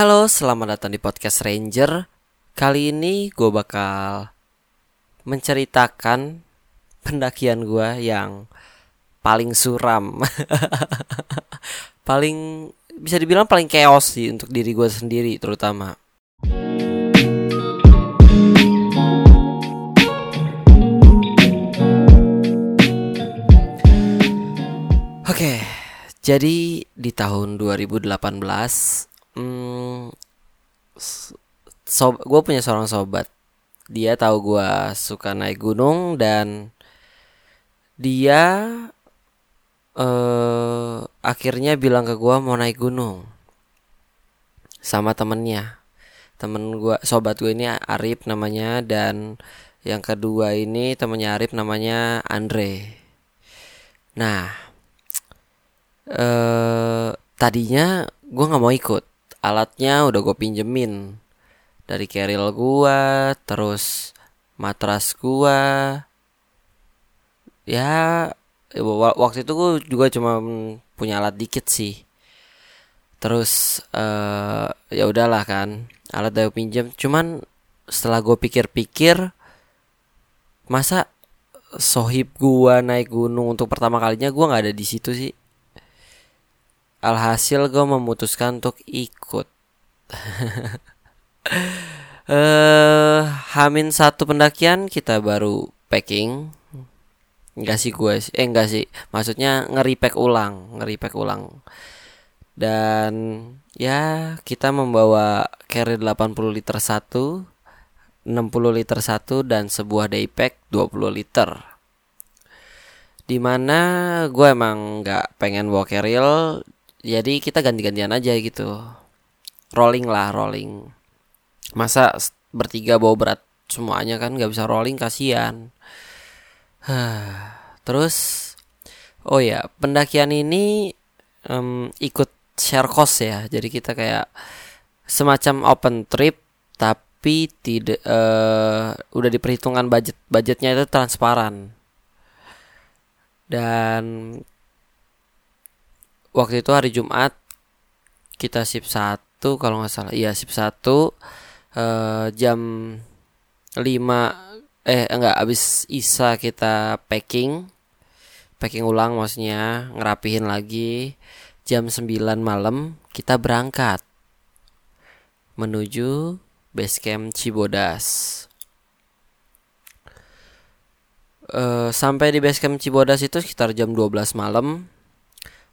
Halo, selamat datang di podcast Ranger. Kali ini gue bakal menceritakan pendakian gue yang paling suram, paling bisa dibilang paling chaos sih untuk diri gue sendiri terutama. Oke, jadi di tahun 2018 hmm, sob gue punya seorang sobat. Dia tahu gue suka naik gunung dan dia eh akhirnya bilang ke gue mau naik gunung sama temennya. Temen gue sobat gue ini Arif namanya dan yang kedua ini temennya Arif namanya Andre. Nah eh tadinya gue nggak mau ikut alatnya udah gue pinjemin. Dari keril gua terus matras gua. Ya waktu itu gue juga cuma punya alat dikit sih. Terus uh, ya udahlah kan alat dari pinjam cuman setelah gue pikir-pikir masa sohib gua naik gunung untuk pertama kalinya gua nggak ada di situ sih alhasil gue memutuskan untuk ikut. Eh uh, Hamin satu pendakian kita baru packing. Enggak sih gue Eh enggak sih. Maksudnya ngeri-pack ulang ngeri-pack ulang. Dan Ya kita membawa carry 80 liter satu 60 liter satu Dan sebuah daypack 20 liter. Di mana gue emang nggak pengen bawa carrier Jadi kita ganti-gantian aja gitu. Rolling lah rolling. Masa bertiga bawa berat semuanya kan nggak bisa rolling kasihan. Terus oh ya pendakian ini um, ikut share cost ya. Jadi kita kayak semacam open trip tapi tidak uh, udah diperhitungkan budget budgetnya itu transparan. Dan waktu itu hari Jumat kita sip satu kalau nggak salah. Iya sip satu uh, jam 5 eh enggak habis Isa kita packing packing ulang maksudnya ngerapihin lagi jam 9 malam kita berangkat menuju base camp Cibodas. Uh, sampai di base camp Cibodas itu sekitar jam 12 malam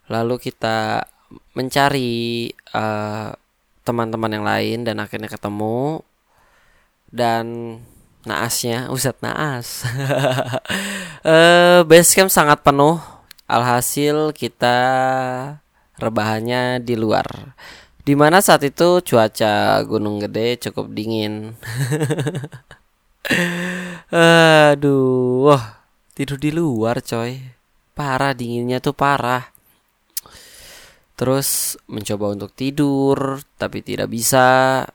lalu kita mencari uh, teman-teman yang lain dan akhirnya ketemu. Dan naasnya Ustadz naas. Uh, base camp sangat penuh. Alhasil kita rebahannya di luar. Di mana saat itu cuaca Gunung Gede cukup dingin. Aduh wah tidur di luar coy. Parah dinginnya tuh parah Terus mencoba untuk tidur tapi tidak bisa.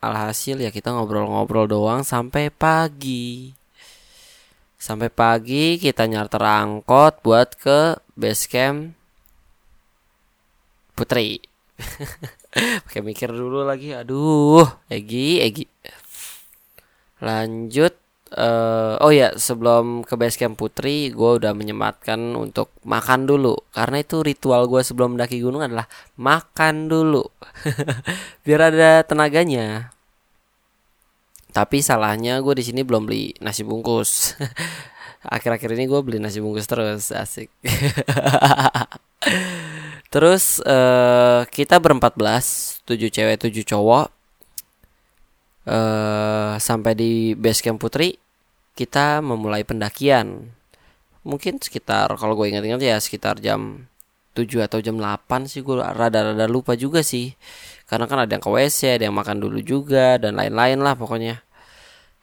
Alhasil ya kita ngobrol-ngobrol doang sampai pagi. Sampai pagi kita nyarter angkot buat ke base camp Putri. Pakai mikir dulu lagi. Aduh, Egi, Egi. Lanjut uh, oh ya sebelum ke base camp Putri gue udah menyematkan untuk makan dulu. Karena itu ritual gue sebelum mendaki gunung adalah makan dulu. Biar ada tenaganya. Tapi salahnya gue di sini belum beli nasi bungkus. Akhir-akhir ini gue beli nasi bungkus terus asik. Terus uh, kita berempat belas tujuh cewek tujuh cowok uh, sampai di base camp Putri kita memulai pendakian. Mungkin sekitar kalau gue ingat-ingat ya sekitar jam 7 atau jam 8 sih gue rada-rada lupa juga sih. Karena kan ada yang ke WC ada yang makan dulu juga dan lain-lain lah pokoknya.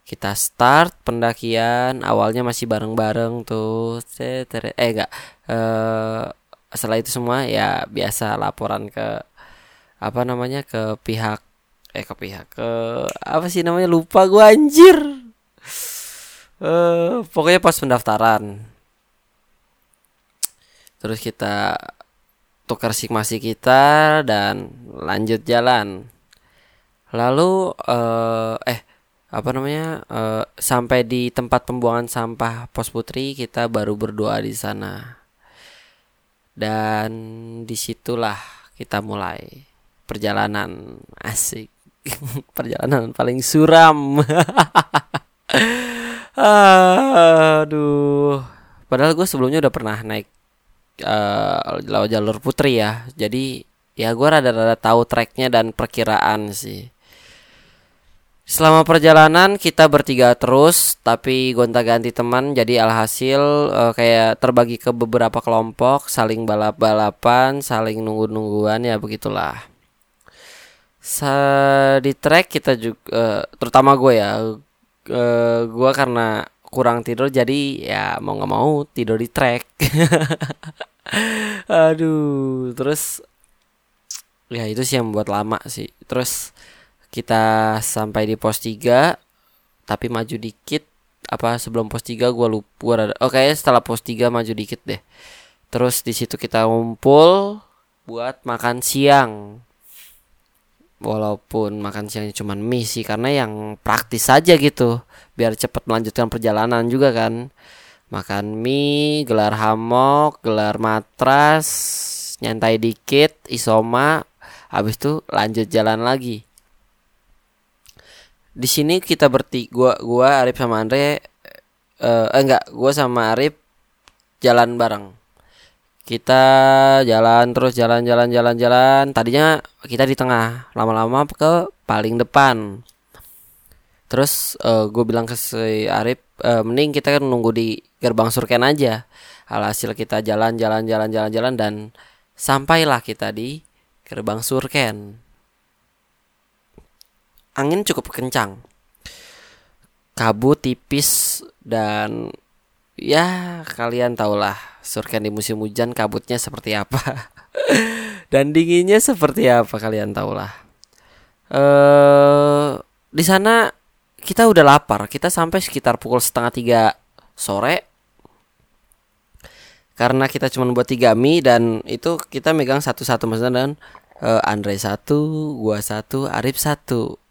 Kita start pendakian awalnya masih bareng-bareng tuh. Eh enggak. Eh, setelah itu semua ya biasa laporan ke apa namanya ke pihak eh ke pihak ke apa sih namanya? Lupa gue anjir. Uh, pokoknya pas pendaftaran. Terus kita tukar sigmasi kita dan lanjut jalan. Lalu uh, eh apa namanya? Uh, sampai di tempat pembuangan sampah pos putri kita baru berdoa di sana. Dan di situlah kita mulai perjalanan asik perjalanan paling suram aduh padahal gue sebelumnya udah pernah naik uh, jalur putri ya jadi ya gue rada-rada tahu treknya dan perkiraan sih Selama perjalanan kita bertiga terus, tapi gonta-ganti teman. Jadi alhasil uh, kayak terbagi ke beberapa kelompok, saling balap-balapan, saling nunggu-nungguan ya begitulah. Sa di trek kita juga, uh, terutama gue ya, uh, gue karena kurang tidur jadi ya mau nggak mau tidur di trek. Aduh, terus ya itu sih yang membuat lama sih. Terus kita sampai di pos 3 tapi maju dikit apa sebelum pos 3 gua lupa rada oke okay, setelah pos 3 maju dikit deh terus di situ kita ngumpul buat makan siang walaupun makan siangnya cuma mie sih karena yang praktis saja gitu. Biar cepat melanjutkan perjalanan juga kan. Makan mie gelar hamok gelar matras nyantai dikit isoma. Habis itu lanjut jalan lagi. Di sini kita berti gua gua Arif sama Andre uh, eh, enggak gua sama Arif jalan bareng kita jalan terus jalan jalan jalan jalan. Tadinya kita di tengah lama-lama ke paling depan. Terus uh, eh, gue bilang ke si Arif uh, mending kita kan nunggu di gerbang surken aja. Alhasil kita jalan jalan jalan jalan jalan dan sampailah kita di gerbang surken. Angin cukup kencang. Kabut tipis dan ya kalian tahulah surken di musim hujan kabutnya seperti apa. dan dinginnya seperti apa kalian tahulah. Eh di sana kita udah lapar. Kita sampai sekitar pukul setengah tiga sore karena kita cuma buat tiga mie dan itu kita megang satu-satu maksudnya dan uh, Andre satu, gua satu, Arif satu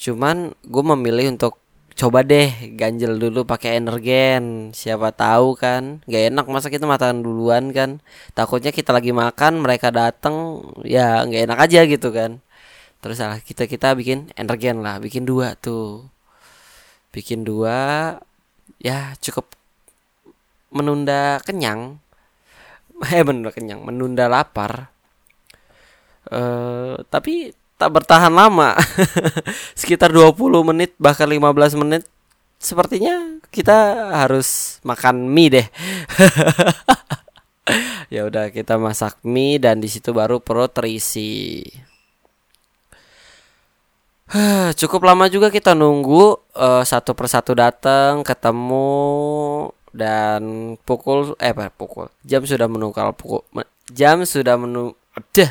cuman gue memilih untuk coba deh ganjel dulu pakai energen. Siapa tahu kan gak enak masa kita makan duluan kan. Takutnya kita lagi makan mereka datang ya nggak enak aja gitu kan. Terus salah kita kita bikin energen lah bikin dua tuh. Bikin dua ya cukup menunda kenyang. Eh menunda kenyang menunda lapar. Uh, tapi tak bertahan lama. Sekitar 20 menit bahkan 15 menit sepertinya kita harus makan mie deh. ya udah kita masak mie dan di situ baru perut terisi. Cukup lama juga kita nunggu uh, satu persatu datang, ketemu dan pukul eh pukul jam sudah menungkal pukul jam sudah menu deh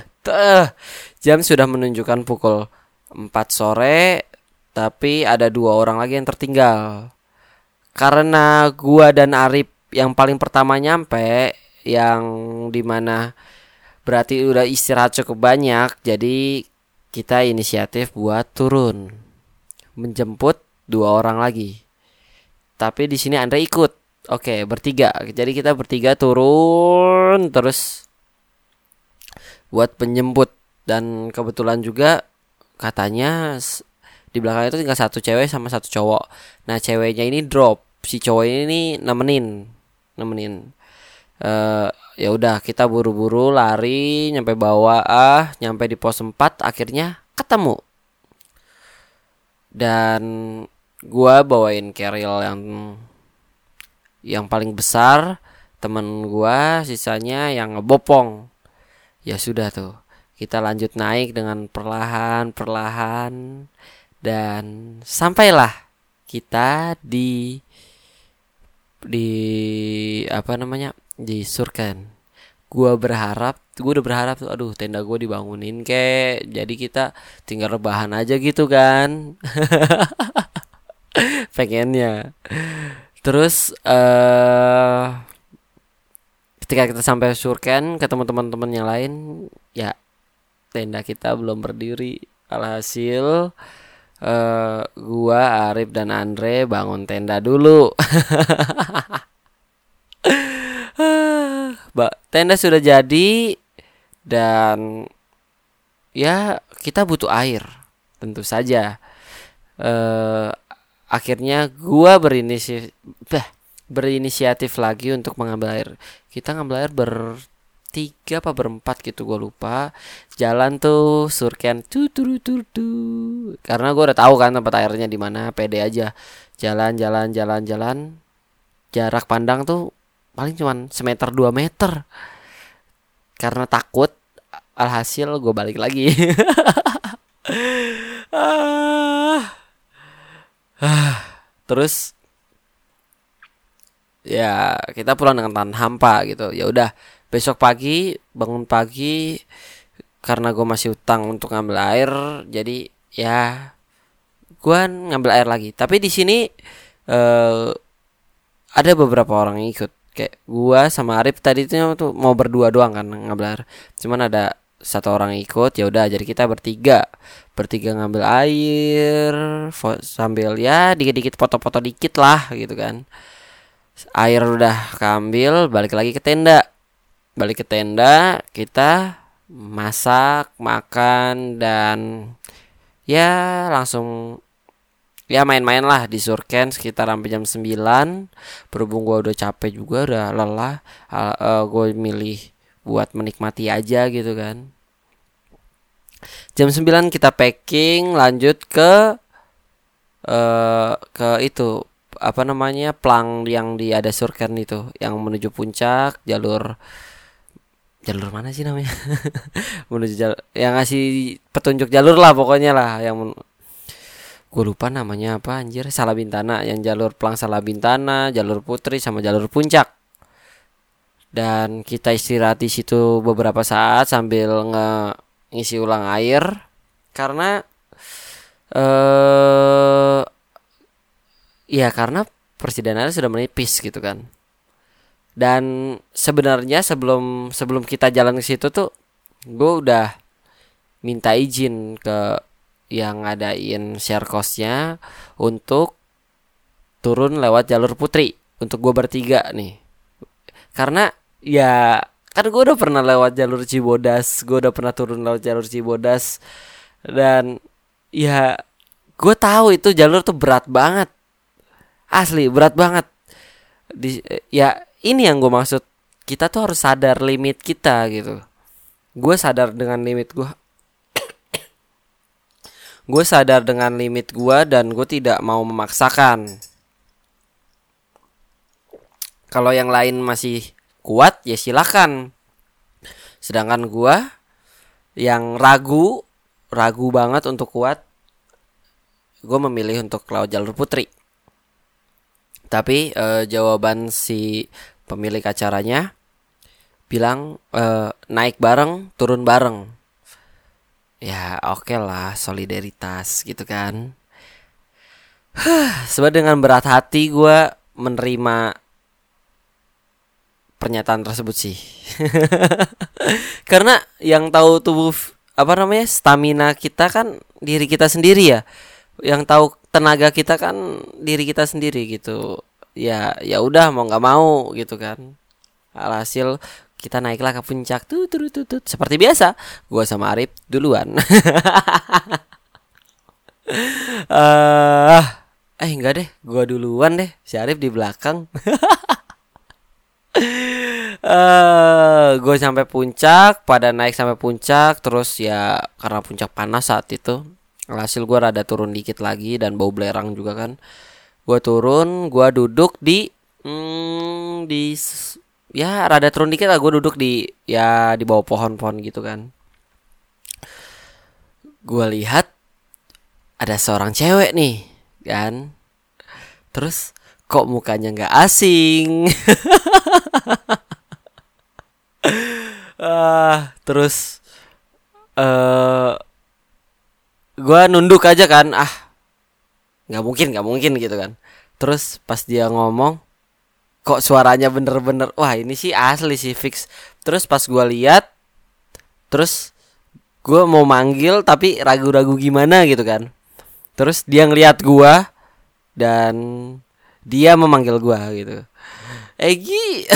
jam sudah menunjukkan pukul 4 sore tapi ada dua orang lagi yang tertinggal. Karena gua dan Arif yang paling pertama nyampe yang di mana berarti udah istirahat cukup banyak jadi kita inisiatif buat turun menjemput dua orang lagi. Tapi di sini Andre ikut. Oke, bertiga. Jadi kita bertiga turun terus buat penjemput dan kebetulan juga katanya di belakang itu tinggal satu cewek sama satu cowok. Nah ceweknya ini drop, si cowok ini nemenin, nemenin. Uh, ya udah kita buru-buru lari nyampe bawah ah nyampe di pos 4 akhirnya ketemu dan gua bawain carrier yang yang paling besar temen gua sisanya yang ngebopong ya sudah tuh. Kita lanjut naik dengan perlahan perlahan dan sampailah kita di di apa namanya di surken. Gua berharap gua udah berharap tuh aduh tenda gua dibangunin kek. Jadi kita tinggal rebahan aja gitu kan. Pengennya. Terus eh uh, ketika kita sampai surken ketemu teman-teman yang lain ya tenda kita belum berdiri. Alhasil uh, gua Arif dan Andre bangun tenda dulu. Tenda sudah jadi dan ya kita butuh air tentu saja. Uh, akhirnya gua berinisiatif berinisiatif lagi untuk mengambil air kita ngambil air bertiga apa berempat gitu gue lupa. Jalan tuh surken tu tu tu tu karena gue udah tahu kan tempat airnya di mana pede aja. Jalan jalan jalan jalan. Jarak pandang tuh paling cuman semeter dua meter. Karena takut alhasil gue balik lagi. Ah. Ah. terus ya kita pulang dengan tahan hampa gitu. Ya udah besok pagi bangun pagi karena gue masih utang untuk ngambil air jadi ya gue ngambil air lagi. Tapi di sini uh, ada beberapa orang yang ikut. Kayak gue sama Arif tadi itu tuh mau berdua doang kan ngambil air. Cuman ada satu orang ikut ya udah jadi kita bertiga. Bertiga ngambil air sambil ya dikit-dikit foto-foto dikit lah gitu kan air udah keambil balik lagi ke tenda. Balik ke tenda kita masak makan dan ya langsung ya main-main lah di Surken sekitar sampai jam 9 berhubung gue udah capek juga udah lelah uh, uh, gue milih buat menikmati aja gitu kan. Jam 9 kita packing lanjut ke uh, ke itu apa namanya plang yang di ada surken itu yang menuju puncak jalur jalur mana sih namanya? Menuju jalur yang ngasih petunjuk jalur lah pokoknya lah yang gue lupa namanya apa anjir salah bintana yang jalur plang salah bintana jalur putri sama jalur puncak. Dan kita istirahat di situ beberapa saat sambil nge ngisi ulang air karena eh Iya karena persidangannya sudah menipis gitu kan. Dan sebenarnya sebelum sebelum kita jalan ke situ tuh gue udah minta izin ke yang ngadain share costnya untuk turun lewat jalur putri untuk gue bertiga nih karena ya kan gue udah pernah lewat jalur Cibodas gue udah pernah turun lewat jalur Cibodas dan ya gue tahu itu jalur tuh berat banget asli berat banget. Di ya ini yang gue maksud. Kita tuh harus sadar limit kita gitu. Gue sadar dengan limit gue gue sadar dengan limit gue dan gue tidak mau memaksakan. Kalau yang lain masih kuat ya silakan. Sedangkan gue yang ragu ragu banget untuk kuat gue memilih untuk laut jalur putri tapi uh, jawaban si pemilik acaranya bilang uh, naik bareng, turun bareng. Ya oke okay lah solidaritas gitu kan. Sebab dengan berat hati gue menerima pernyataan tersebut sih. Karena yang tahu tubuh apa namanya stamina kita kan diri kita sendiri ya. Yang tahu tenaga kita kan diri kita sendiri gitu. Ya ya udah mau nggak mau gitu kan. Alhasil kita naiklah ke puncak. Tuh tuh tuh tuh seperti biasa gua sama Arif duluan. Uh, eh enggak deh gua duluan deh. Si Arif di belakang. Uh, gue sampai puncak pada naik sampai puncak terus ya karena puncak panas saat itu hasil gue rada turun dikit lagi dan bau belerang juga kan. Gue turun gue duduk di hmm, di ya rada turun dikit lah gue duduk di ya di bawah pohon-pohon gitu kan. Gue lihat ada seorang cewek nih kan. Terus kok mukanya nggak asing? Ah terus eh uh, gue nunduk aja kan ah nggak mungkin nggak mungkin gitu kan. Terus pas dia ngomong kok suaranya bener-bener wah ini sih asli sih fix. Terus pas gue lihat terus gue mau manggil tapi ragu-ragu gimana gitu kan. Terus dia ngeliat gue dan dia memanggil gue gitu. Egi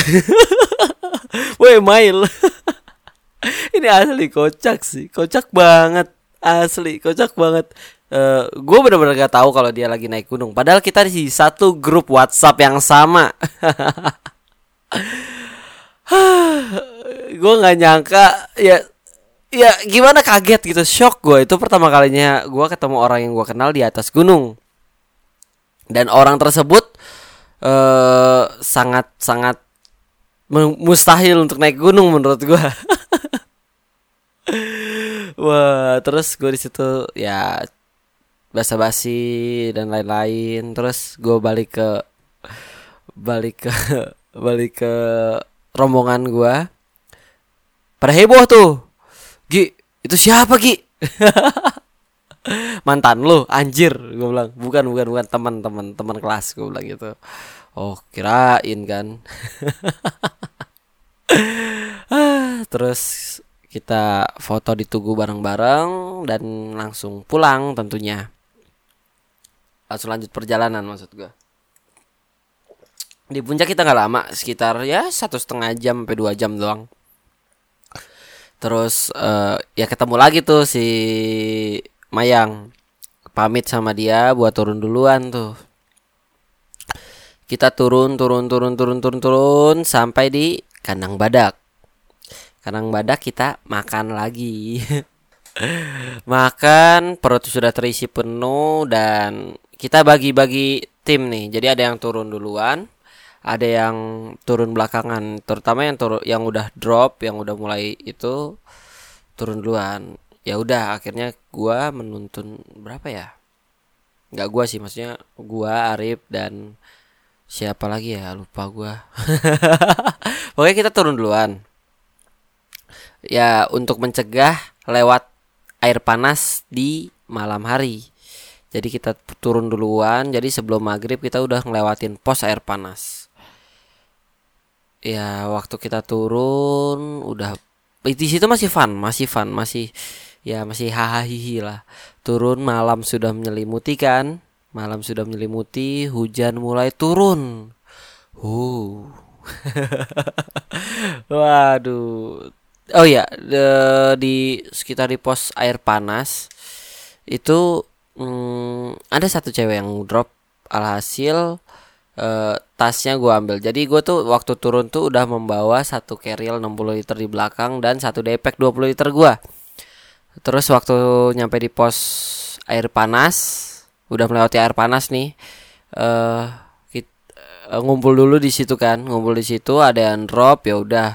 Woi Mail. Ini asli kocak sih Kocak banget Asli kocak banget. Uh, eh, Gue bener-bener gak tahu kalau dia lagi naik gunung. Padahal kita di satu grup WhatsApp yang sama. Gue gak nyangka Ya Ya gimana kaget gitu. Shock gue Itu pertama kalinya gue ketemu orang yang gue kenal di atas gunung. Dan orang tersebut uh, sangat sangat mustahil untuk naik gunung menurut gua. Wah, terus gue di situ ya basa-basi dan lain-lain. Terus gue balik ke balik ke balik ke rombongan gua. Pada heboh tuh. Gi, itu siapa Gi? mantan lu anjir gue bilang bukan bukan bukan teman teman teman kelas gue bilang gitu oh kirain kan terus kita foto di tugu bareng-bareng dan langsung pulang tentunya langsung lanjut perjalanan maksud gue di puncak kita nggak lama sekitar ya satu setengah jam sampai dua jam doang terus uh, ya ketemu lagi tuh si Mayang pamit sama dia buat turun duluan tuh. Kita turun turun turun turun turun turun sampai di kandang badak. Kandang badak kita makan lagi. makan perut sudah terisi penuh dan kita bagi-bagi tim nih. Jadi ada yang turun duluan, ada yang turun belakangan, terutama yang turun yang udah drop, yang udah mulai itu turun duluan. Ya udah akhirnya gua menuntun berapa ya? Nggak gua sih maksudnya gua Arif dan siapa lagi ya? Lupa gua. Pokoknya kita turun duluan ya untuk mencegah lewat air panas di malam hari. Jadi kita turun duluan. Jadi sebelum maghrib kita udah ngelewatin pos air panas. Ya waktu kita turun udah di situ masih fun masih fun masih ya masih hahaha lah. Turun malam sudah menyelimuti kan? Malam sudah menyelimuti hujan mulai turun. Uh waduh oh ya de, di sekitar di pos air panas itu hmm, ada satu cewek yang drop alhasil uh, tasnya gue ambil jadi gue tuh waktu turun tuh udah membawa satu carrier 60 liter di belakang dan satu depek 20 liter gue Terus waktu nyampe di pos air panas, udah melewati air panas nih. Eh uh, ngumpul dulu di situ kan, ngumpul di situ ada yang drop ya udah.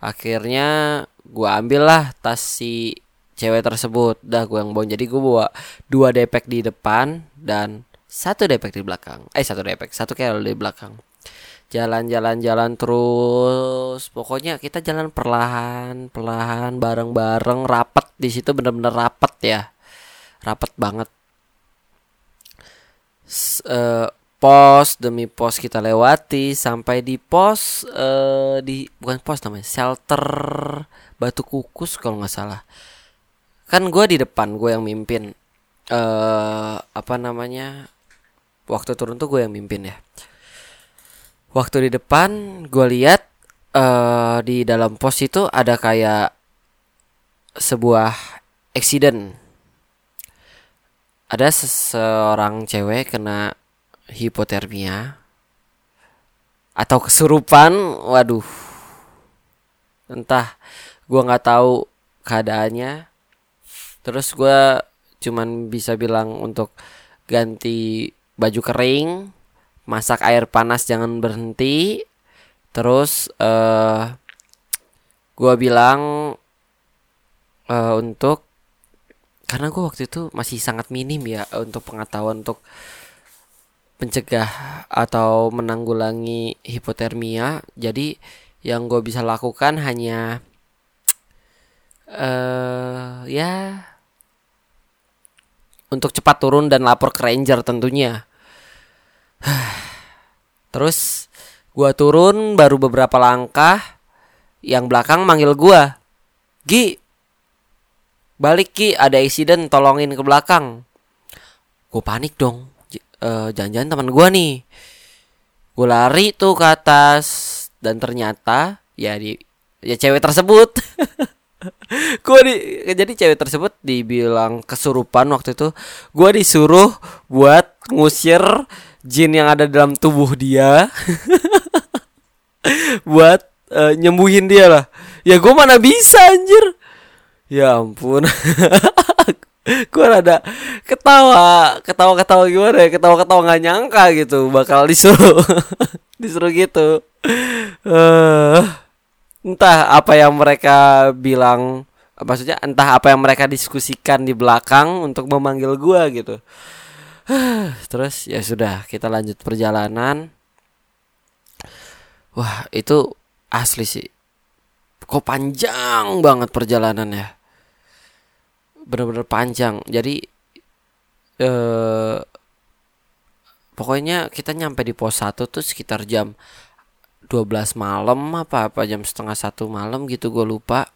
Akhirnya gua ambil lah tas si cewek tersebut. Dah gua yang bawa. Jadi gua bawa dua depek di depan dan satu depek di belakang. Eh satu depek, satu keril di belakang. Jalan-jalan-jalan terus. Pokoknya kita jalan perlahan perlahan bareng-bareng. Rapet. Di situ bener-bener rapet ya. Rapet banget. S uh, pos demi pos kita lewati sampai di pos uh, di bukan pos namanya shelter batu kukus kalau nggak salah. Kan gue di depan gue yang mimpin. Uh, apa namanya waktu turun tuh gue yang mimpin ya. Waktu di depan gue lihat uh, di dalam pos itu ada kayak sebuah accident. Ada seseorang cewek kena hipotermia atau kesurupan waduh. Entah gue nggak tahu keadaannya. Terus gue cuman bisa bilang untuk ganti baju kering masak air panas jangan berhenti. Terus uh, gua bilang uh, untuk karena gue waktu itu masih sangat minim ya untuk pengetahuan untuk mencegah atau menanggulangi hipotermia jadi yang gue bisa lakukan hanya uh, ya untuk cepat turun dan lapor ke ranger tentunya Terus gua turun baru beberapa langkah yang belakang manggil gua. Gi. balik ki ada insiden tolongin ke belakang gue panik dong J- eh, jangan-jangan teman gue nih. Gue lari tuh ke atas dan ternyata ya di ya cewek tersebut. Gue di jadi cewek tersebut dibilang kesurupan waktu itu. Gue disuruh buat ngusir jin yang ada dalam tubuh dia. Buat eh, nyembuhin dia lah. Ya gue mana bisa anjir? Ya ampun gue rada ketawa ketawa ketawa gimana ya? Ketawa ketawa nggak nyangka gitu bakal disuruh disuruh gitu. Eh entah apa yang mereka bilang maksudnya entah apa yang mereka diskusikan di belakang untuk memanggil gua gitu. Terus ya sudah kita lanjut perjalanan. Wah itu asli sih. Kok panjang banget perjalanannya bener-bener panjang. Jadi eh pokoknya kita nyampe di pos 1 tuh sekitar jam 12 malam apa apa jam setengah satu malam gitu gue lupa.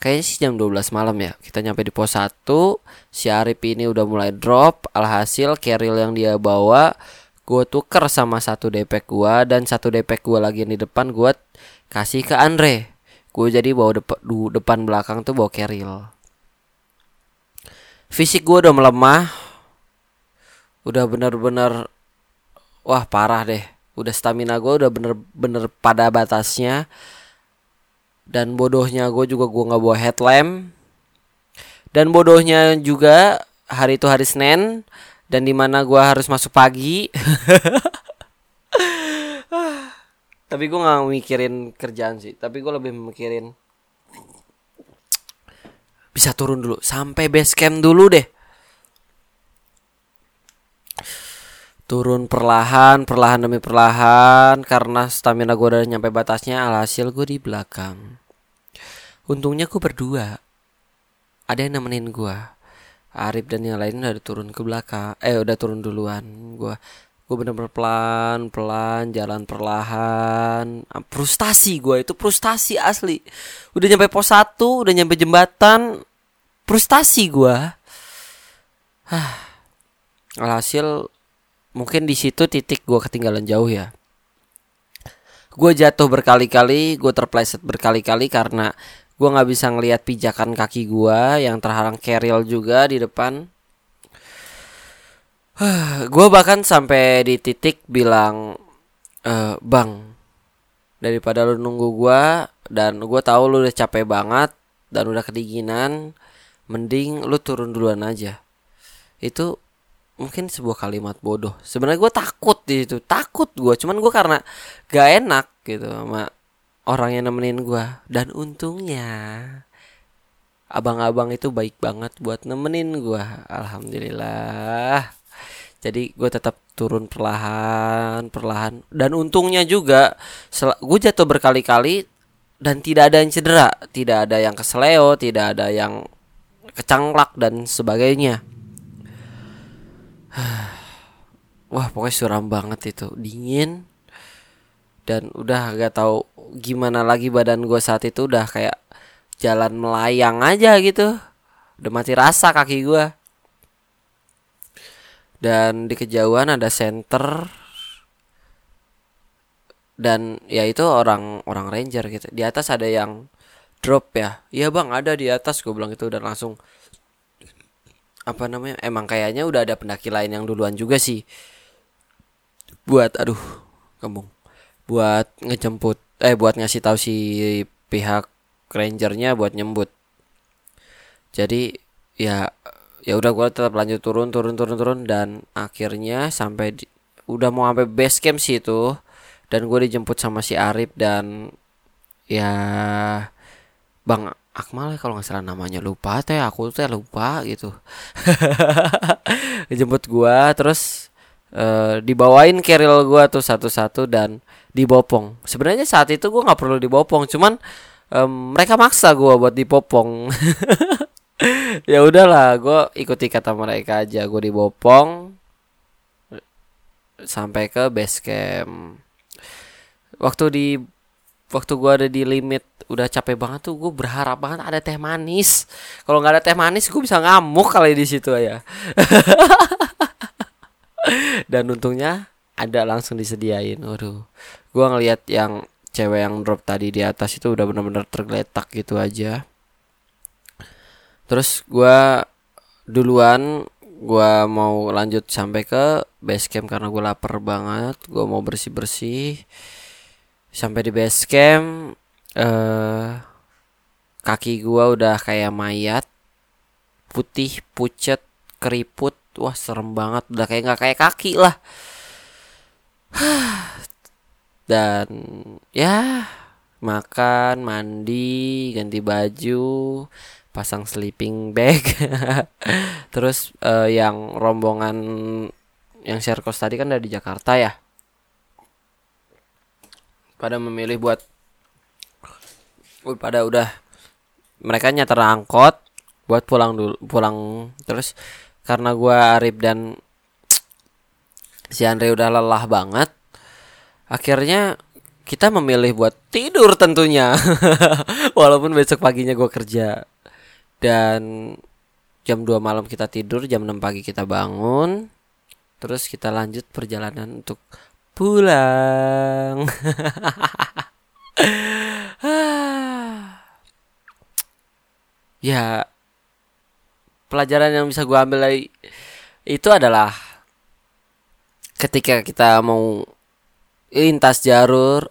Kayaknya sih jam 12 malam ya kita nyampe di pos 1 si Arif ini udah mulai drop alhasil carrier yang dia bawa gue tuker sama satu depek gue dan satu depek gue lagi yang di depan gue kasih ke Andre. Gue jadi bawa depan, depan belakang tuh bawa carrier fisik gue udah melemah. Udah bener-bener wah parah deh. Udah stamina gue udah bener-bener pada batasnya. Dan bodohnya gue juga gue nggak bawa headlamp. Dan bodohnya juga hari itu hari Senin dan di mana gue harus masuk pagi. Tapi gue nggak mikirin kerjaan sih. Tapi gue lebih mikirin bisa turun dulu sampai base camp dulu deh turun perlahan, perlahan demi perlahan karena stamina gue udah nyampe batasnya, alhasil gue di belakang. Untungnya gue berdua, ada yang nemenin gue. Arif dan yang lain udah turun ke belakang, eh udah turun duluan. Gue gue bener-bener pelan pelan jalan perlahan. Frustasi gue itu frustasi asli. Udah nyampe pos satu udah nyampe jembatan frustasi gue alhasil mungkin di situ titik gue ketinggalan jauh ya. Gue jatuh berkali-kali gue terpleset berkali-kali karena gue nggak bisa ngelihat pijakan kaki gue yang terhalang keril juga di depan gue bahkan sampai di titik bilang e, bang daripada lu nunggu gue dan gue tahu lu udah capek banget dan udah kedinginan mending lu turun duluan aja. Itu mungkin sebuah kalimat bodoh. Sebenarnya gue takut di situ takut gue cuman gue karena gak enak gitu sama orang yang nemenin gue dan untungnya abang-abang itu baik banget buat nemenin gue alhamdulillah jadi gue tetap turun perlahan perlahan. Dan untungnya juga gue jatuh berkali-kali dan tidak ada yang cedera. Tidak ada yang kesleo tidak ada yang kecangklak dan sebagainya. Wah pokoknya suram banget itu. Dingin. Dan udah gak tahu gimana lagi badan gue saat itu. Udah kayak jalan melayang aja gitu. Udah mati rasa kaki gue dan di kejauhan ada center. Dan ya itu orang orang ranger gitu. Di atas ada yang drop ya. Iya bang ada di atas gue bilang itu dan langsung apa namanya emang kayaknya udah ada pendaki lain yang duluan juga sih. Buat aduh kembung buat ngejemput eh buat ngasih tahu si pihak rangernya buat nyembut. Jadi ya ya udah gue tetap lanjut turun turun turun turun dan akhirnya sampai di, udah mau sampai base camp sih itu dan gue dijemput sama si Arif dan ya bang Akmal ya kalau nggak salah namanya lupa teh aku teh lupa gitu. Dijemput gue terus uh, dibawain keril gue tuh satu-satu dan dibopong. Sebenarnya saat itu gue nggak perlu dibopong cuman um, mereka maksa gue buat dipopong ya udahlah gue ikuti kata mereka aja. Gue dibopong sampai ke base camp. Waktu di waktu gue ada di limit udah capek banget tuh gue berharap banget ada teh manis. Kalau nggak ada teh manis gue bisa ngamuk kali di situ ya. Dan untungnya ada langsung disediain. Waduh gue ngelihat yang cewek yang drop tadi di atas itu udah bener-bener tergeletak gitu aja terus gue duluan gue mau lanjut sampai ke base camp karena gue lapar banget gue mau bersih bersih sampai di base camp eh kaki gua udah kayak mayat putih pucet keriput. Wah serem banget. Udah kayak nggak kayak kaki lah. Dan ya makan mandi ganti baju pasang sleeping bag. Terus uh, yang rombongan yang share cost tadi kan dari Jakarta ya? Pada memilih buat pada udah mereka nyater angkot buat pulang dulu pulang. Terus karena gue Arif dan si Andre udah lelah banget akhirnya kita memilih buat tidur tentunya. Walaupun besok paginya gue kerja dan jam 2 malam kita tidur jam 6 pagi kita bangun terus kita lanjut perjalanan untuk pulang. ya pelajaran yang bisa gue ambil dari itu adalah ketika kita mau lintas jalur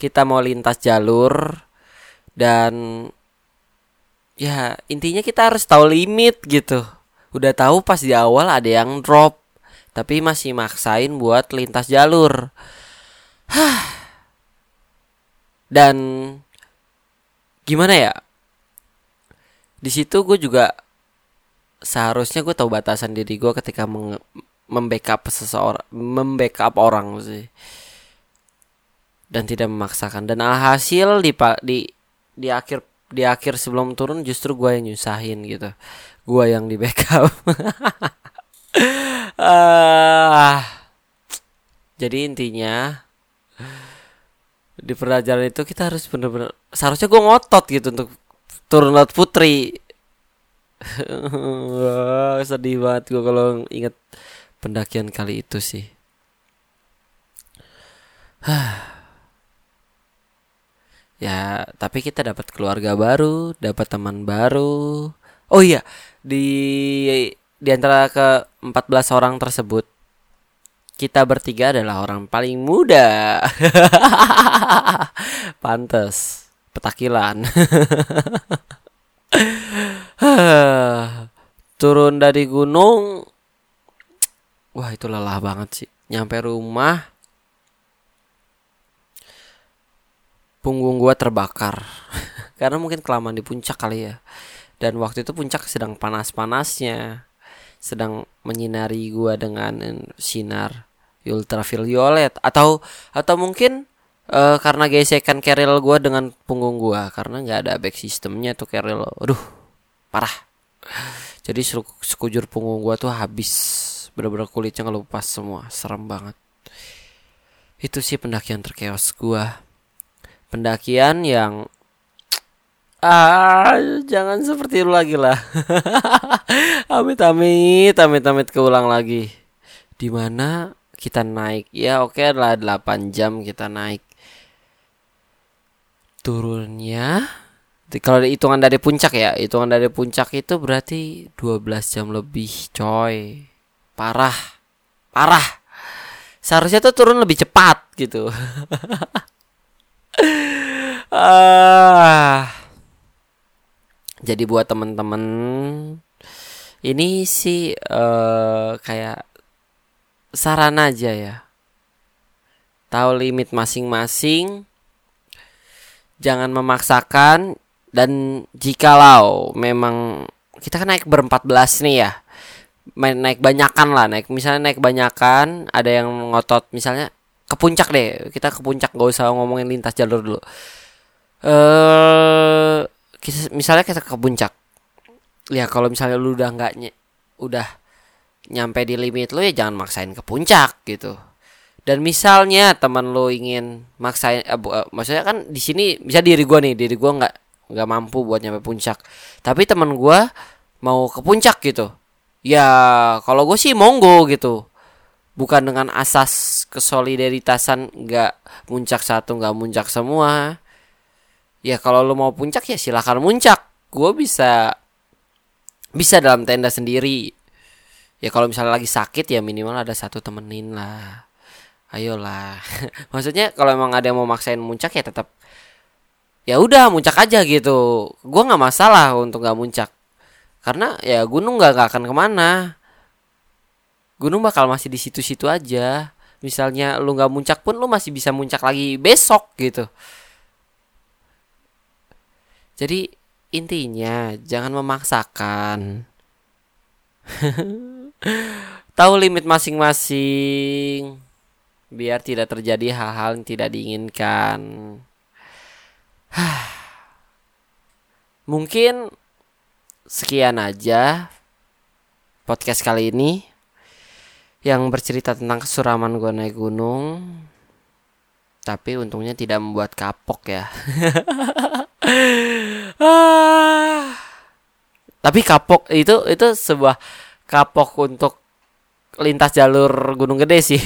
kita mau lintas jalur dan ya intinya kita harus tahu limit gitu udah tahu pas di awal ada yang drop tapi masih maksain buat lintas jalur. Dan gimana ya? Di situ gue juga seharusnya gue tahu batasan diri gue ketika membackup seseorang, membackup orang sih. Dan tidak memaksakan. Dan alhasil di di di akhir di akhir sebelum turun justru gue yang nyusahin gitu. Gue yang di backup. uh, jadi intinya di perjalanan itu kita harus bener-bener seharusnya gue ngotot gitu untuk turun laut putri sedih banget gue kalau inget pendakian kali itu sih ya tapi kita dapat keluarga baru dapat teman baru oh iya di di antara ke 14 orang tersebut kita bertiga adalah orang paling muda. Pantes petakilan. Turun dari gunung Wah itu lelah banget sih Nyampe rumah Punggung gua terbakar. Karena mungkin kelamaan di puncak kali ya. Dan waktu itu puncak sedang panas-panasnya sedang menyinari gua dengan sinar ultraviolet. Atau atau mungkin uh, karena gesekan keril gua dengan punggung gua. Karena nggak ada back sistemnya tuh keril. Aduh parah. Jadi sekujur punggung gua tuh habis. Bener-bener kulitnya ngelupas semua. Serem banget. Itu sih pendakian terkeos gua pendakian yang Ah, jangan seperti itu lagi lah. amit amit, amit amit keulang lagi. Di mana kita naik? Ya oke okay lah 8 jam kita naik. Turunnya kalau hitungan dari puncak ya, hitungan dari puncak itu berarti 12 jam lebih, coy. Parah. Parah. Seharusnya tuh turun lebih cepat gitu. ah. Jadi buat temen-temen ini sih uh, kayak saran aja ya. Tahu limit masing-masing jangan memaksakan dan jikalau memang kita kan naik berempat belas nih ya naik banyakan lah naik misalnya naik banyakan ada yang ngotot misalnya ke puncak deh kita ke puncak gak usah ngomongin lintas jalur dulu. Eh uh, misalnya kita ke puncak. Ya kalau misalnya lu udah nggak udah nyampe di limit lu ya jangan maksain ke puncak gitu. Dan misalnya teman lo ingin maksain eh, bu, eh, maksudnya kan di sini bisa diri gua nih diri gua nggak nggak mampu buat nyampe puncak. Tapi teman gua mau ke puncak gitu. Ya kalau gue sih monggo gitu bukan dengan asas kesolidaritasan nggak muncak satu nggak muncak semua. Ya kalau lo mau puncak ya silahkan muncak. Gue bisa bisa dalam tenda sendiri. Ya kalau misalnya lagi sakit ya minimal ada satu temenin lah. Ayolah. Maksudnya kalau emang ada yang mau maksain muncak ya tetap ya udah muncak aja gitu. Gue nggak masalah untuk nggak muncak. Karena ya gunung nggak akan ke mana gunung bakal masih di situ-situ aja. Misalnya lu nggak muncak pun lu masih bisa muncak lagi besok gitu. Jadi intinya jangan memaksakan. Tahu limit masing-masing biar tidak terjadi hal-hal yang tidak diinginkan. Mungkin sekian aja podcast kali ini yang bercerita tentang kesuraman gue naik gunung tapi untungnya tidak membuat kapok ya. Tapi kapok itu itu sebuah kapok untuk lintas jalur gunung gede sih.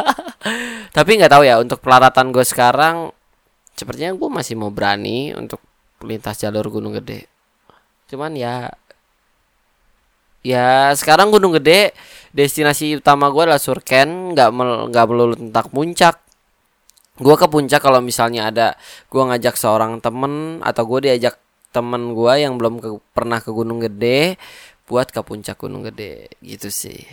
Tapi nggak tahu ya untuk pelaratan gue sekarang sepertinya gue masih mau berani untuk lintas jalur gunung gede. Cuman ya ya sekarang gunung gede destinasi utama gue adalah Surken nggak nggak melulu tentang puncak. Gue ke puncak kalau misalnya ada gue ngajak seorang temen atau gue diajak temen gue yang belum ke, pernah ke gunung gede buat ke puncak gunung gede gitu sih.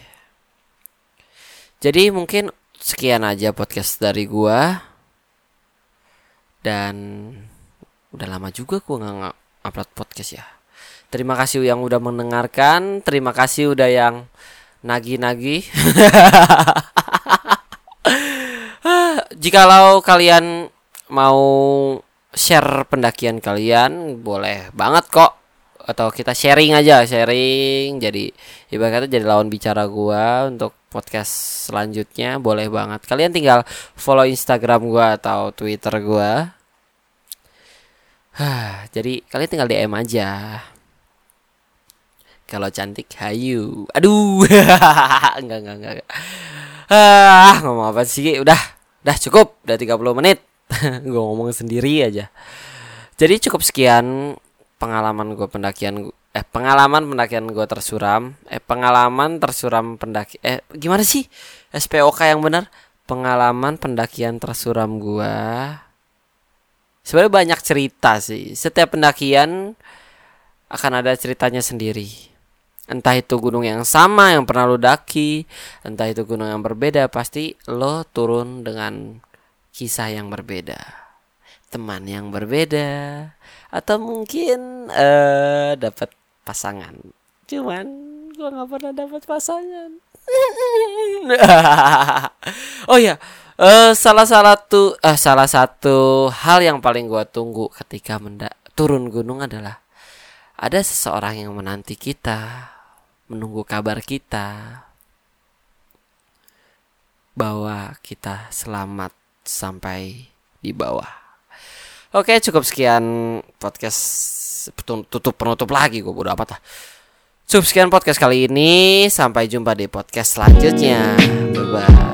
Jadi mungkin sekian aja podcast dari gue dan udah lama juga gue nggak upload podcast ya. Terima kasih yang udah mendengarkan terima kasih udah yang nagi-nagi. Jikalau kalian mau share pendakian kalian, boleh banget kok. Atau kita sharing aja, sharing. Jadi ibaratnya jadi lawan bicara gua untuk podcast selanjutnya, boleh banget. Kalian tinggal follow Instagram gua atau Twitter gua. jadi kalian tinggal DM aja. Kalau cantik hayu. Aduh. enggak enggak enggak. Ah, ngomong apa sih? Udah, udah cukup. Udah 30 menit. gue ngomong sendiri aja. Jadi cukup sekian pengalaman gue pendakian eh pengalaman pendakian gue tersuram eh pengalaman tersuram pendaki eh gimana sih SPOK yang benar pengalaman pendakian tersuram gue sebenarnya banyak cerita sih setiap pendakian akan ada ceritanya sendiri Entah itu gunung yang sama yang pernah lo daki, entah itu gunung yang berbeda, pasti lo turun dengan kisah yang berbeda, teman yang berbeda, atau mungkin uh, dapat pasangan. Cuman gua nggak pernah dapat pasangan. oh ya, uh, salah satu uh, salah satu hal yang paling gua tunggu ketika mendak turun gunung adalah ada seseorang yang menanti kita menunggu kabar kita bahwa kita selamat sampai di bawah. Oke, cukup sekian podcast tutup penutup lagi gue bodo apa tah. Cukup sekian podcast kali ini, sampai jumpa di podcast selanjutnya. Bye bye.